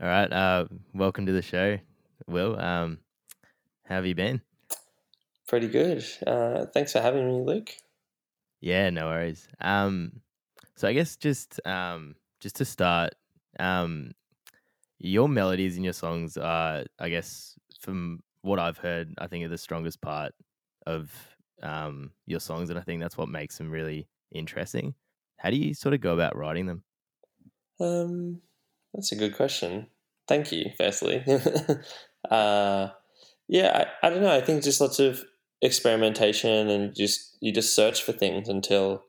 All right. Uh, welcome to the show, Will. Um, how have you been? Pretty good. Uh, thanks for having me, Luke. Yeah, no worries. Um, so I guess just um, just to start, um, your melodies in your songs are, I guess, from what I've heard, I think are the strongest part of um your songs, and I think that's what makes them really interesting. How do you sort of go about writing them? Um, that's a good question. Thank you, firstly. uh, yeah, I, I don't know. I think just lots of experimentation and just you just search for things until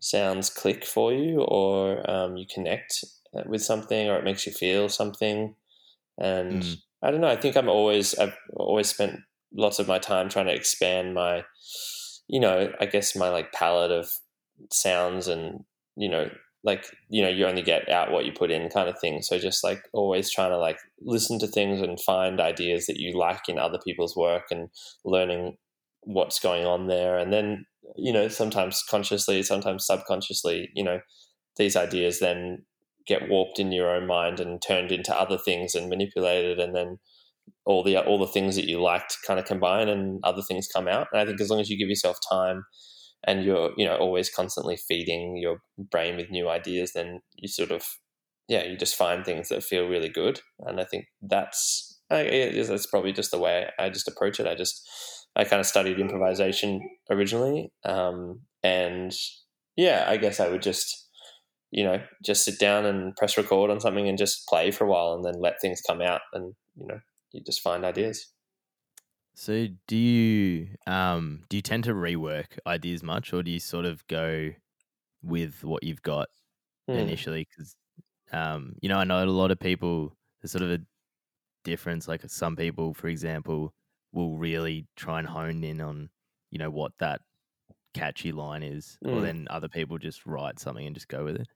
sounds click for you or um, you connect uh, with something or it makes you feel something. And Mm. I don't know. I think I'm always I've always spent lots of my time trying to expand my, you know, I guess my like palette of sounds and you know like you know you only get out what you put in kind of thing. So just like always trying to like listen to things and find ideas that you like in other people's work and learning what's going on there. And then you know sometimes consciously sometimes subconsciously you know these ideas then get warped in your own mind and turned into other things and manipulated. And then all the all the things that you liked kind of combine and other things come out. And i think as long as you give yourself time and you're you know always constantly feeding your brain with new ideas then you sort of yeah you just find things that feel really good. And i think that's that's probably just the way i just approach it. I just i kind of studied improvisation originally um, and yeah i guess i would just you know just sit down and press record on something and just play for a while and then let things come out and you know you just find ideas So do you um do you tend to rework ideas much, or do you sort of go with what you've got Hmm. initially? Because um, you know, I know a lot of people. There's sort of a difference. Like some people, for example, will really try and hone in on you know what that catchy line is, or Mm. then other people just write something and just go with it.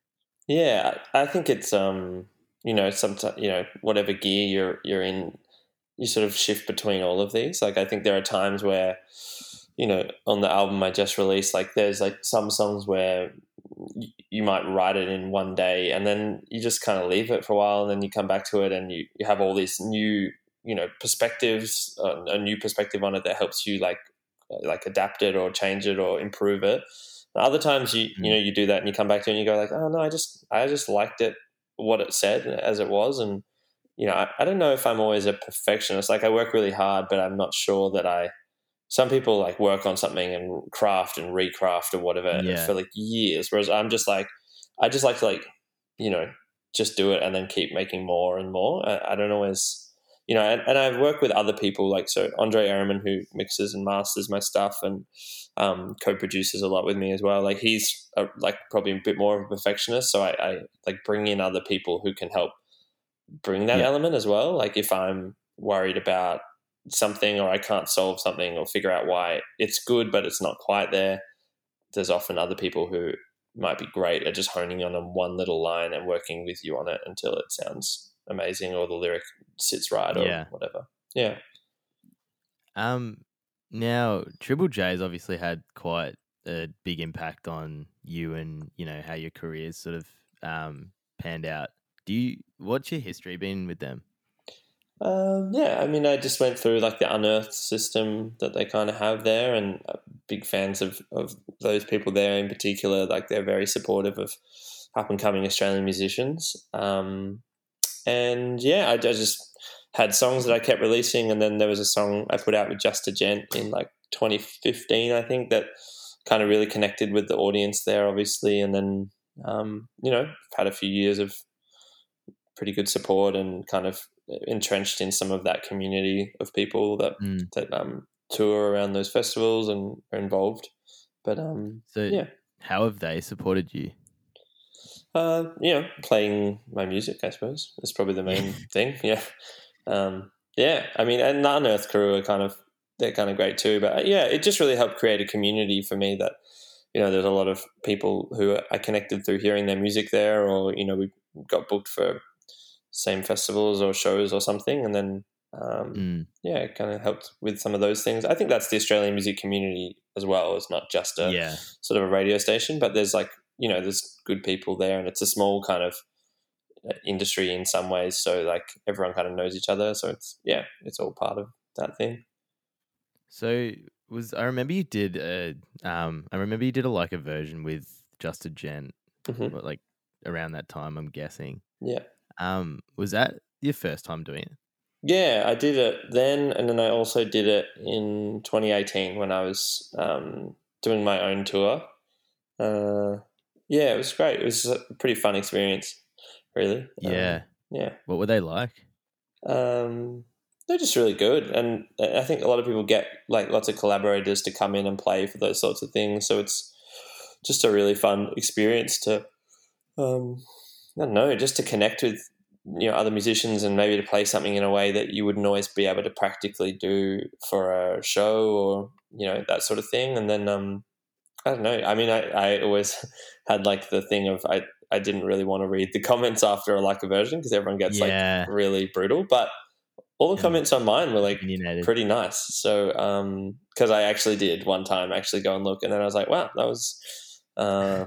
Yeah, I I think it's um, you know, sometimes you know, whatever gear you're you're in, you sort of shift between all of these. Like I think there are times where, you know, on the album I just released, like there's like some songs where you might write it in one day and then you just kind of leave it for a while and then you come back to it and you, you have all these new you know perspectives uh, a new perspective on it that helps you like like adapt it or change it or improve it other times you you know you do that and you come back to it and you go like oh no i just i just liked it what it said as it was and you know I, I don't know if i'm always a perfectionist. Like i work really hard but i'm not sure that i some people like work on something and craft and recraft or whatever Yeah. for like years whereas i'm just like i just like to like you know just do it and then keep making more and more. I, I don't always you know and, and i've worked with other people like so Andrei Eremin, who mixes and masters my stuff and um, co-produces a lot with me as well. Like he's a, like probably a bit more of a perfectionist so I, I like bring in other people who can help bring that Yeah. element as well like if i'm worried about something or I can't solve something or figure out why it's good but it's not quite there, there's often other people who might be great at just honing on one little line and working with you on it until it sounds amazing or the lyric sits right or Yeah. whatever. Yeah. Um, now Triple J's obviously had quite a big impact on you and you know how your careers sort of um panned out. Do you what's your history been with them? Um, yeah, I mean, I just went through like the unearthed system that they kind of have there, and uh, big fans of, of those people there in particular. Like they're very supportive of up and coming Australian musicians. Um, and yeah, I, I just had songs that I kept releasing, and then there was a song I put out with Just a Gent in like 2015, I think, that kind of really connected with the audience there, obviously. And then um, you know, had a few years of pretty good support and kind of entrenched in some of that community of people that Mm. that um, tour around those festivals and are involved. But um, So yeah, how have they supported you? uh, you know, playing my music, I suppose, is probably the main thing. Yeah, um, yeah. I mean, and the Unearth crew are kind of they're kind of great too. But uh, yeah, it just really helped create a community for me that you know there's a lot of people who I connected through hearing their music there, or you know we got booked for same festivals or shows or something, and then um, Mm. yeah, it kind of helped with some of those things. I think that's the Australian music community as well. It's not just a Yeah. sort of a radio station, but there's like you know there's good people there, and it's a small kind of uh, industry in some ways. So like everyone kind of knows each other. So it's yeah, it's all part of that thing. So was I remember you did a um I remember you did a like a version with Just a Gent Mhm. like around that time I'm guessing. Yeah. Um was that your first time doing it? Yeah, I did it then, and then I also did it in 2018 when I was um, doing my own tour. Uh, yeah, it was great. It was a pretty fun experience, really. Um, Yeah. yeah. What were they like? Um, they're just really good, and I think a lot of people get like lots of collaborators to come in and play for those sorts of things. So it's just a really fun experience to, um, I don't know, just to connect with you know other musicians and maybe to play something in a way that you wouldn't always be able to practically do for a show or you know that sort of thing. And then um, I don't know. I mean, I, I always had like the thing of I I didn't really want to read the comments after a like a version because everyone gets yeah. like really brutal, but all the Yeah. comments on mine were like pretty nice. So, um, because I actually did one time actually go and look, and then I was like, wow, that was uh,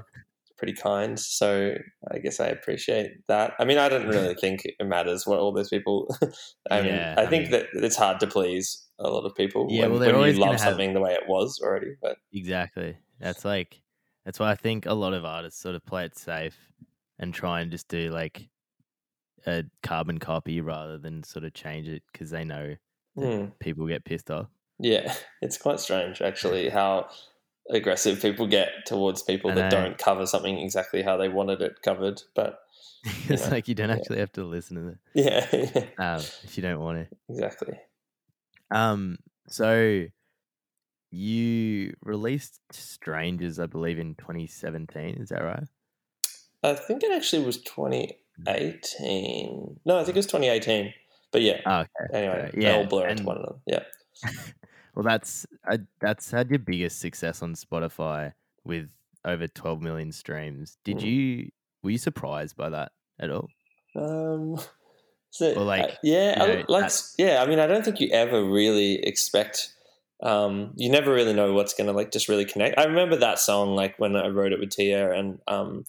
pretty kind. So I guess I appreciate that. I mean, I don't really think it matters what all those people. I mean, Yeah, I I think mean- that it's hard to please a lot of people Yeah, when, well, they're when always you love have- something the way it was already. But Exactly. That's like that's why I think a lot of artists sort of play it safe and try and just do like a carbon copy rather than sort of change it because they know that hmm, people get pissed off. yeah, it's quite strange actually how aggressive people get towards people that don't cover something exactly how they wanted it covered. But it's know, like you don't yeah. actually have to listen to it yeah, yeah um, if you don't want to. exactly. Um, so you released Strangers, I believe, in 2017. Is that right? I think it actually was 2018. No, I think it was 2018. But yeah, Oh, okay. anyway, okay, they yeah, all blur into and- one another. Yeah. Well, that's uh, that's had your biggest success on Spotify with over 12 million streams. Did Mm. you were you surprised by that at all? Um, so, Or, like, uh, yeah, you I, like, yeah. I mean, I don't think you ever really expect. Um, you never really know what's gonna like just really connect. I remember that song like when I wrote it with Tia and um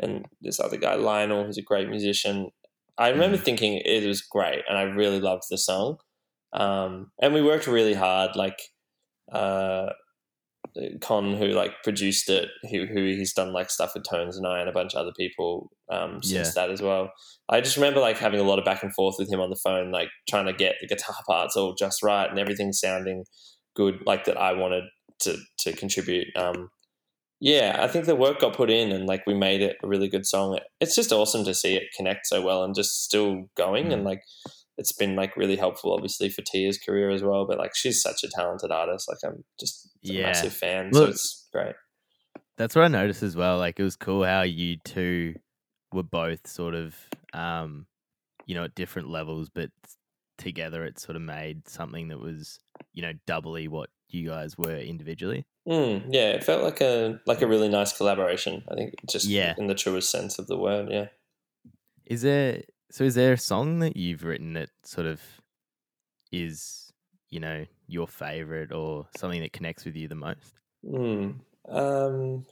and this other guy Lionel, who's a great musician. I remember Mm. thinking it was great, and I really loved the song. Um, and we worked really hard. Like uh, Con, who like produced it, who who he's done like stuff with Tones and I and a bunch of other people um, since Yeah. that as well. I just remember like having a lot of back and forth with him on the phone, like trying to get the guitar parts all just right and everything sounding good, like that I wanted to to contribute. Um, yeah, I think the work got put in and like we made it a really good song. It's just awesome to see it connect so well and just still going Mm. and like it's been like really helpful obviously for Tia's career as well. But like she's such a talented artist. Like I'm just a Yeah. massive fan. so it's great. That's what I noticed as well. Like it was cool how you two were both sort of, um, you know, at different levels, but together it sort of made something that was, you know, doubly what you guys were individually. Mm, yeah, it felt like a like a really nice collaboration. I think just Yeah. in the truest sense of the word. Yeah. Is there so is there a song that you've written that sort of is, you know, your favorite or something that connects with you the most? Hmm. Um,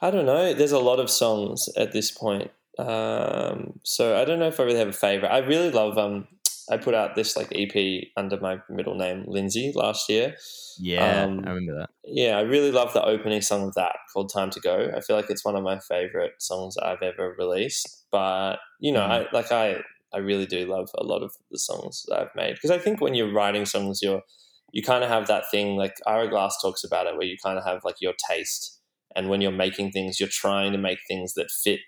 I don't know. There's a lot of songs at this point. Um, so I don't know if I really have a favorite. I really love. Um, I put out this like EP under my middle name Lindsay last year. Yeah, Um, I remember that. Yeah, I really love the opening song of that called "Time to Go." I feel like it's one of my favorite songs I've ever released. But you know, Mm. I like I I really do love a lot of the songs that I've made because I think when you're writing songs, you're you kind of have that thing like Ira Glass talks about it, where you kind of have like your taste, and when you're making things, you're trying to make things that fit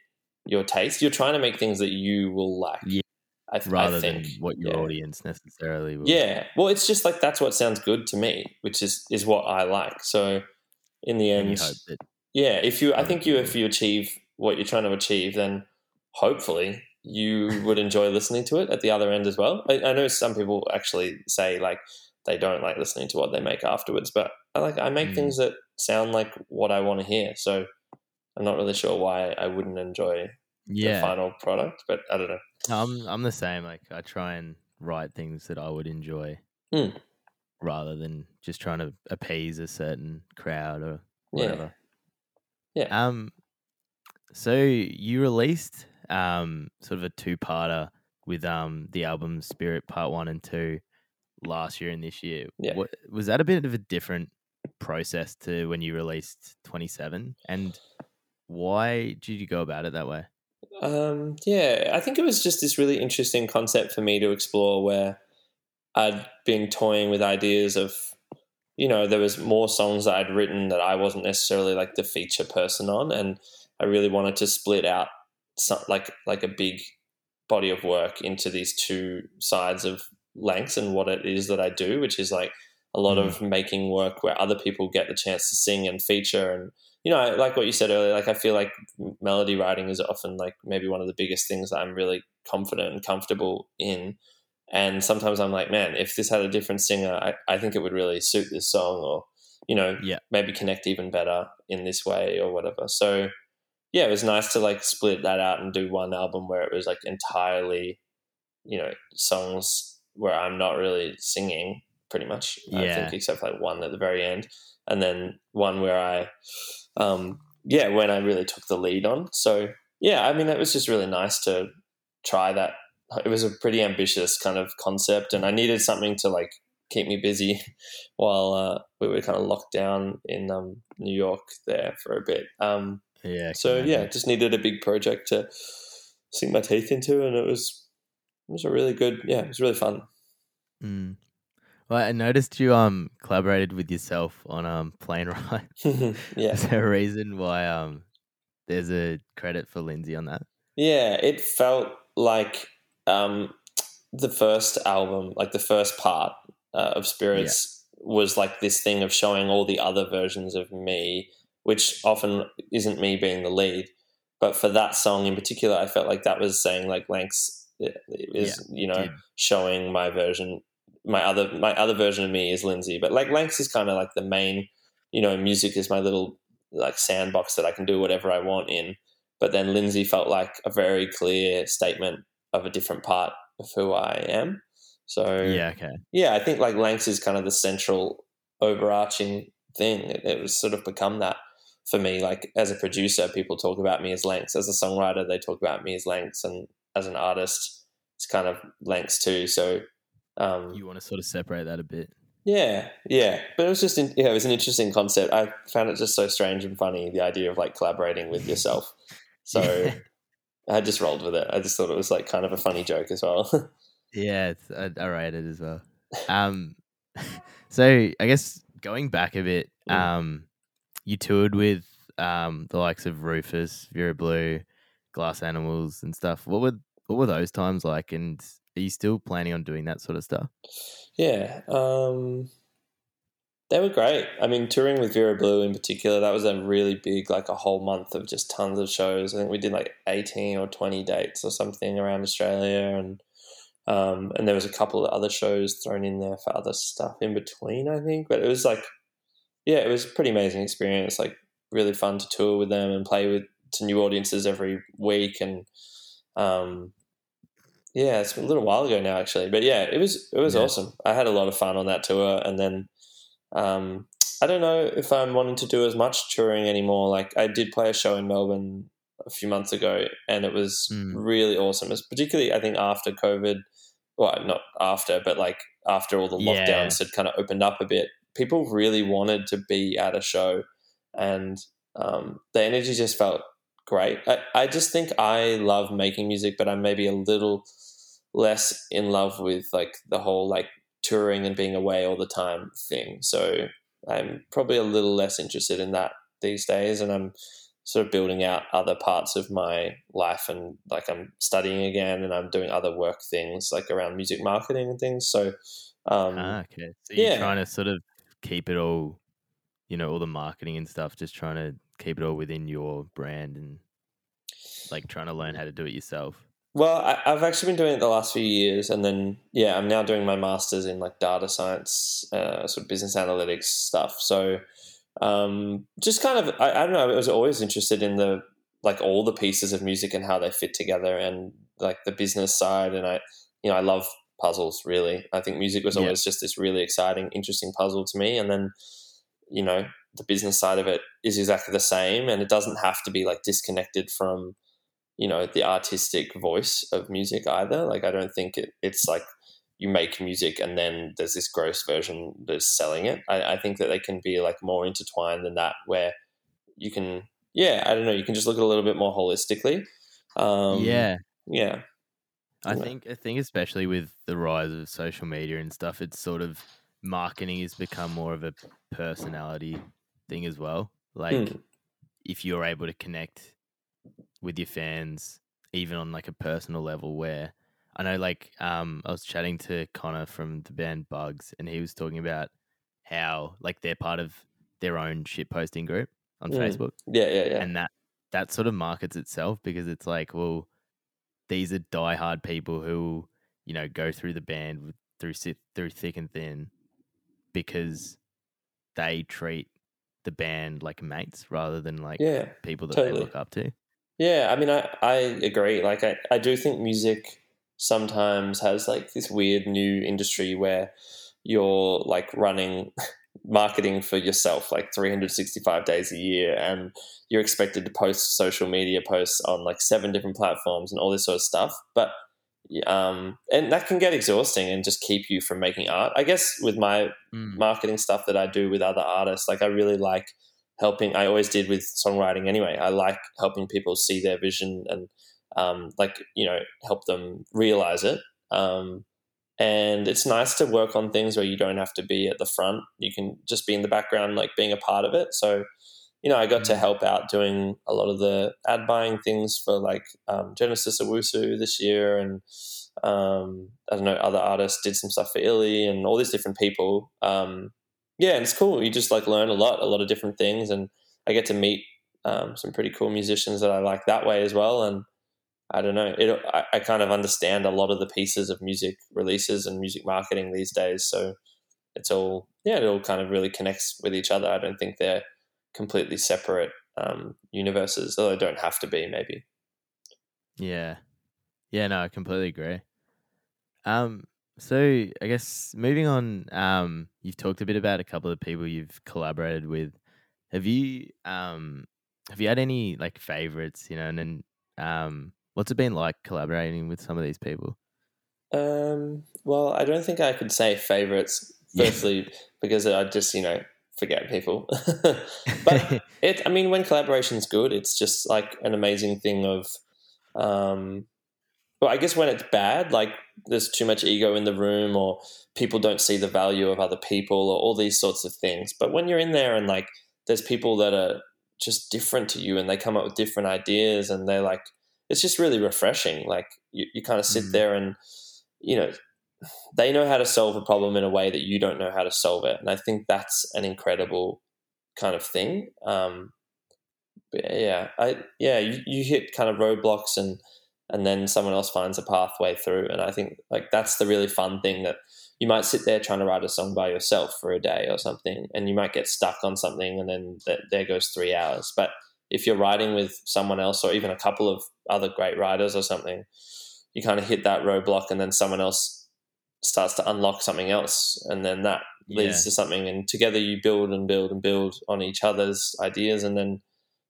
your taste. You're trying to make things that you will like. Yeah, I, th- Rather I think. than what your yeah. audience necessarily will. Yeah, well, it's just like that's what sounds good to me, which is is what I like. So, in the end, that yeah, if you, I think you, if you achieve what you're trying to achieve, then hopefully you would enjoy listening to it at the other end as well. I, I know some people actually say like they don't like listening to what they make afterwards, but I like I make Mm. things that sound like what I want to hear. So I'm not really sure why I wouldn't enjoy the yeah. final product, but I don't know. No, I'm I'm the same. Like I try and write things that I would enjoy, Mm. rather than just trying to appease a certain crowd or Yeah. whatever. Yeah. Um. So you released um, sort of a two-parter with um the album Spirit Part One and Two last year and this year. Yeah. What, was that a bit of a different process to when you released Twenty Seven? And why did you go about it that way? Um, yeah, I think it was just this really interesting concept for me to explore where I'd been toying with ideas of, you know, there was more songs that I'd written that I wasn't necessarily like the feature person on, and I really wanted to split out some, like like a big body of work into these two sides of Lanks and what it is that I do, which is like a lot Mm. of making work where other people get the chance to sing and feature and you know like what you said earlier like i feel like melody writing is often like maybe one of the biggest things that i'm really confident and comfortable in. And sometimes i'm like man if this had a different singer i, I think it would really suit this song or you know Yeah. maybe connect even better in this way or whatever. So yeah it was nice to like split that out and do one album where it was like entirely you know songs where i'm not really singing pretty much i Yeah. think except for like one at the very end and then one where i um yeah when i really took the lead on so yeah i mean it was just really nice to try that it was a pretty ambitious kind of concept and i needed something to like keep me busy while uh, we were kind of locked down in um, new york there for a bit um, Yeah. I so yeah just needed a big project to sink my teeth into and it was it was a really good yeah it was really fun Mm. Well, I noticed you um collaborated with yourself on um Plane Ride. yeah Is there a reason why um there's a credit for Lindsay on that? Yeah, it felt like um, the first album, like the first part uh, of Spirits, was like this thing of showing all the other versions of me, which often isn't me being the lead. But for that song in particular, I felt like that was saying like Lanks is you know Did- showing my version, my other my other version of me is Lindsay. But like Lanks is kind of like the main, you know, music is my little like sandbox that I can do whatever I want in but then Lindsay felt like a very clear statement of a different part of who I am. So Yeah. Okay. yeah, I think like Lanks is kind of the central overarching thing. It, it was sort of become that for me. Like as a producer, people talk about me as Lanks. As a songwriter, they talk about me as Lanks, and as an artist, it's kind of Lanks too. So um, You want to sort of separate that a bit. yeah, yeah, but it was just in, yeah, it was an interesting concept. I found it just so strange and funny the idea of like collaborating with yourself. So Yeah. I just rolled with it. I just thought it was like kind of a funny joke as well. Yeah, it's, I, I it as well. Um, so I guess going back a bit, Mm. um, you toured with um the likes of Rufus, Vera Blue, Glass Animals, and stuff. What were what were those times like? And are you still planning on doing that sort of stuff? yeah, um, they were great. I mean, touring with Vera Blue in particular, that was a really big, like a whole month of just tons of shows. I think we did like eighteen or twenty dates or something around Australia, and um, and there was a couple of other shows thrown in there for other stuff in between. I think, but it was like, yeah, it was a pretty amazing experience. Like really fun to tour with them and play with to new audiences every week, and um, yeah, it's a little while ago now actually, but yeah, it was it was Yeah. awesome. I had a lot of fun on that tour, and then um, I don't know if I'm wanting to do as much touring anymore. Like I did play a show in Melbourne a few months ago, and it was Mm. really awesome. It's particularly I think after COVID, well, not after, but like after all the Yeah. lockdowns had kind of opened up a bit, people really wanted to be at a show, and um, the energy just felt great. I, I just think I love making music, but I'm maybe a little less in love with like the whole like touring and being away all the time thing. So I'm probably a little less interested in that these days, and I'm sort of building out other parts of my life and like I'm studying again and I'm doing other work things like around music marketing and things. So um, ah, okay. So you're yeah. trying to sort of keep it all, you know, all the marketing and stuff, just trying to keep it all within your brand and like trying to learn how to do it yourself. Well, I, I've actually been doing it the last few years, and then yeah, I'm now doing my masters in like data science, uh, sort of business analytics stuff. So, um, just kind of, I, I don't know, I was always interested in the like all the pieces of music and how they fit together, and like the business side. And I, you know, I love puzzles. Really, I think music was Yeah. always just this really exciting, interesting puzzle to me. And then, you know, the business side of it is exactly the same, and it doesn't have to be like disconnected from you know the artistic voice of music either. Like I don't think it, it's like you make music and then there's this gross version that's selling it. I, I think that they can be like more intertwined than that, where you can, yeah, I don't know, you can just look at it a little bit more holistically. Um, yeah, yeah. I Yeah. think I think especially with the rise of social media and stuff, it's sort of marketing has become more of a personality thing as well. Like Mm. if you're able to connect with your fans, even on like a personal level, where I know, like, um, I was chatting to Connor from the band Bugs, and he was talking about how like they're part of their own shit posting group on Mm. Facebook Yeah, yeah, yeah. and that that sort of markets itself because it's like, well, these are diehard people who you know go through the band with, through through thick and thin because they treat the band like mates rather than like yeah. people that totally. they look up to. Yeah, I mean, I, I agree. Like, I, I do think music sometimes has like this weird new industry where you're like running marketing for yourself like 365 days a year and you're expected to post social media posts on like seven different platforms and all this sort of stuff. But, um, and that can get exhausting and just keep you from making art. I guess with my Mm. marketing stuff that I do with other artists. Like I really like helping. I always did with songwriting anyway. I like helping people see their vision and um, like you know help them realize it. Um, and it's nice to work on things where you don't have to be at the front. You can just be in the background, like being a part of it. So you know, I got to Mm. help out doing a lot of the ad buying things for like um, Genesis Owusu this year and um, I don't know, other artists did some stuff for Illy and all these different people. Um, yeah, and it's cool. You just like learn a lot, a lot of different things, and I get to meet um, some pretty cool musicians that I like that way as well. And I don't know, it, I, I kind of understand a lot of the pieces of music releases and music marketing these days. So it's all, yeah, it all kind of really connects with each other. I don't think they're completely separate um, universes, though they don't have to be, maybe. Yeah. Yeah, no, I completely agree. Um, so I guess moving on, um, you've talked a bit about a couple of people you've collaborated with. Have you um have you had any like favorites, you know, and then um what's it been like collaborating with some of these people? Um, well, I don't think I could say favorites. Firstly, because I just you know forget people. but it, I mean, when collaboration's good, it's just like an amazing thing of, um, well, I guess when it's bad, like there's too much ego in the room, or people don't see the value of other people, or all these sorts of things. But when you're in there and like there's people that are just different to you, and they come up with different ideas, and they're like, it's just really refreshing. Like you, you kind of sit Mm. there and you know they know how to solve a problem in a way that you don't know how to solve it and i think that's an incredible kind of thing um but yeah i yeah you, you hit kind of roadblocks and and then someone else finds a pathway through. And i think like that's the really fun thing that you might sit there trying to write a song by yourself for a day or something and you might get stuck on something and then th- there goes three hours. But if you're writing with someone else or even a couple of other great writers or something you kind of hit that roadblock and then someone else starts to unlock something else and then that leads Yeah. to something. And together you build and build and build on each other's ideas and then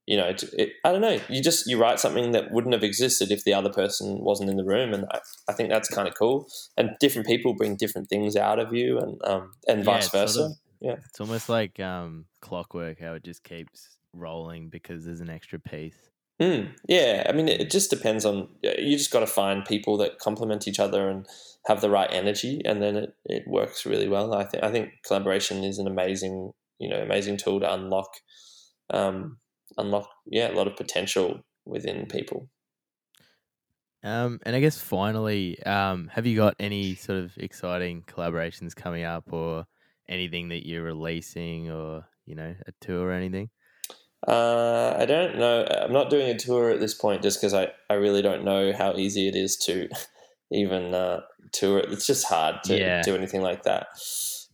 you know it, it, i don't know you just you write something that wouldn't have existed if the other person wasn't in the room and i, I think that's kind of cool and different people bring different things out of you and um and Yeah, vice it's sort versa of- Yeah. It's almost like um clockwork, how it just keeps rolling because there's an extra piece. Mm, yeah, I mean, it just depends on you. Just got to find people that complement each other and have the right energy, and then it, it works really well. I think I think collaboration is an amazing you know amazing tool to unlock um, unlock yeah a lot of potential within people. Um, and I guess finally, um, have you got any sort of exciting collaborations coming up, or anything that you're releasing, or you know, a tour or anything? Uh, I don't know. I'm not doing a tour at this point just because I, I really don't know how easy it is to even uh, tour. It's just hard to Yeah. do anything like that.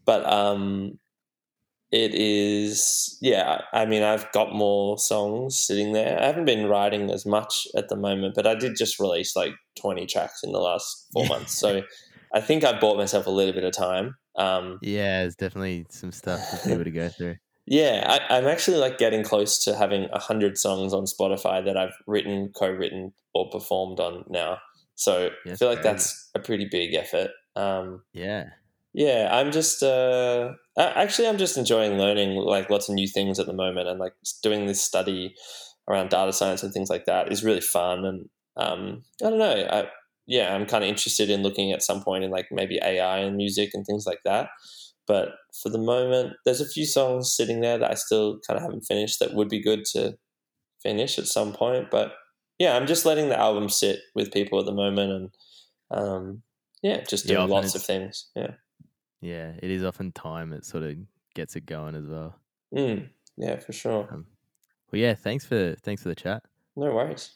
But um, it is, yeah. I mean, I've got more songs sitting there. I haven't been writing as much at the moment, but I did just release like 20 tracks in the last four months. So I think I bought myself a little bit of time. Um, Yeah, there's definitely some stuff for people to go through. Yeah, I, I'm actually like getting close to having a hundred songs on Spotify that I've written, co-written, or performed on now. So I feel like that's a pretty big effort. Um, Yeah. Yeah, I'm just uh, actually I'm just enjoying learning like lots of new things at the moment, and like doing this study around data science and things like that is really fun. And um, I don't know, I, yeah, I'm kind of interested in looking at some point in like maybe AI and music and things like that. But for the moment, there's a few songs sitting there that I still kind of haven't finished that would be good to finish at some point. But yeah, I'm just letting the album sit with people at the moment, and um, yeah, just doing often lots of things. Yeah. Yeah. It is often time that sort of gets it going as well. Mm, yeah, for sure. Well, yeah. Thanks for thanks for the chat. No worries.